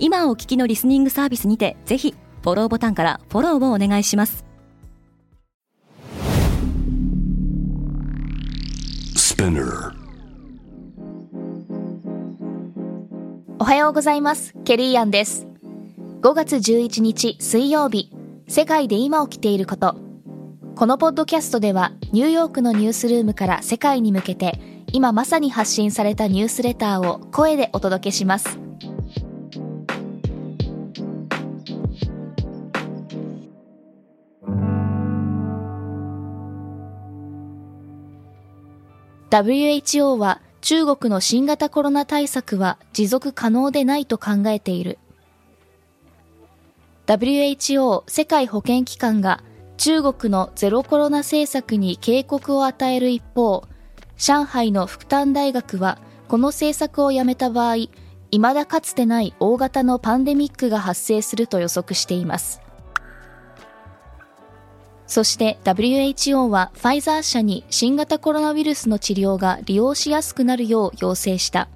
今お聞きのリスニングサービスにてぜひフォローボタンからフォローをお願いします。おはようございます。ケリーアンです。5月11日水曜日世界で今起きていること。このポッドキャストではニューヨークのニュースルームから世界に向けて今まさに発信されたニュースレターを声でお届けします WHO は中国の新型コロナ対策は持続可能でないと考えている。WHO 世界保健機関が中国のゼロコロナ政策に警告を与える一方、上海の福旦大学はこの政策をやめた場合、未だかつてない大型のパンデミックが発生すると予測しています。そして WHO はファイザー社に新型コロナウイルスの治療が利用しやすくなるよう要請した。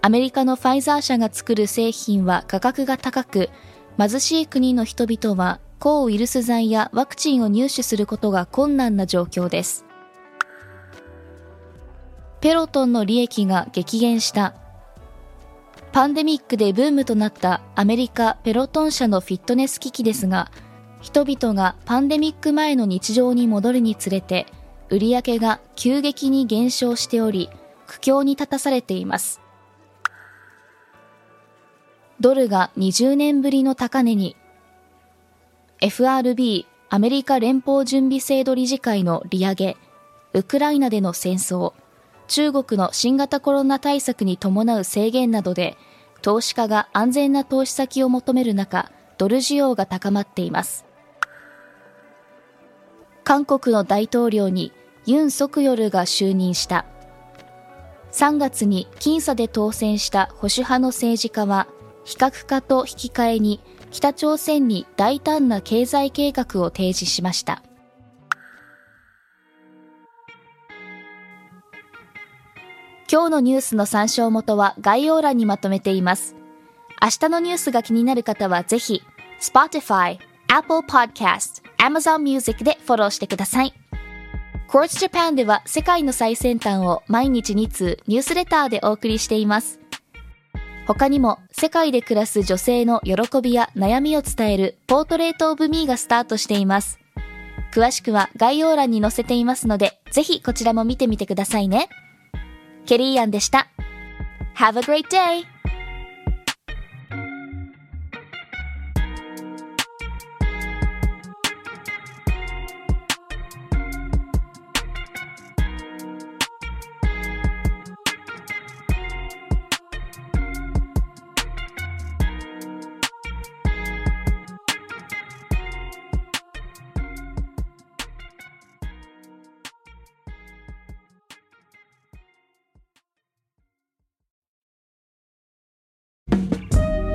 アメリカのファイザー社が作る製品は価格が高く、貧しい国の人々は抗ウイルス剤やワクチンを入手することが困難な状況です。ペロトンの利益が激減した。パンデミックでブームとなったアメリカペロトン社のフィットネス機器ですが、人々がパンデミック前の日常に戻るにつれて、売り上げが急激に減少しており、苦境に立たされています。ドルが20年ぶりの高値に、FRB アメリカ連邦準備制度理事会の利上げ、ウクライナでの戦争、中国の新型コロナ対策に伴う制限などで、投資家が安全な投資先を求める中、ドル需要が高まっています。韓国の大統領にユン・ソクヨルが就任した。3月に僅差で当選した保守派の政治家は、非核化と引き換えに北朝鮮に大胆な経済計画を提示しました。今日のニュースの参照元は概要欄にまとめています。明日のニュースが気になる方はぜひ、Spotify、Apple Podcast、Amazon Music でフォローしてください。Quartz Japan では世界の最先端を毎日2通ニュースレターでお送りしています。他にも世界で暮らす女性の喜びや悩みを伝えるポートレートオブミーがスタートしています。詳しくは概要欄に載せていますので、ぜひこちらも見てみてくださいね。ケリーアンでした。Have a great day!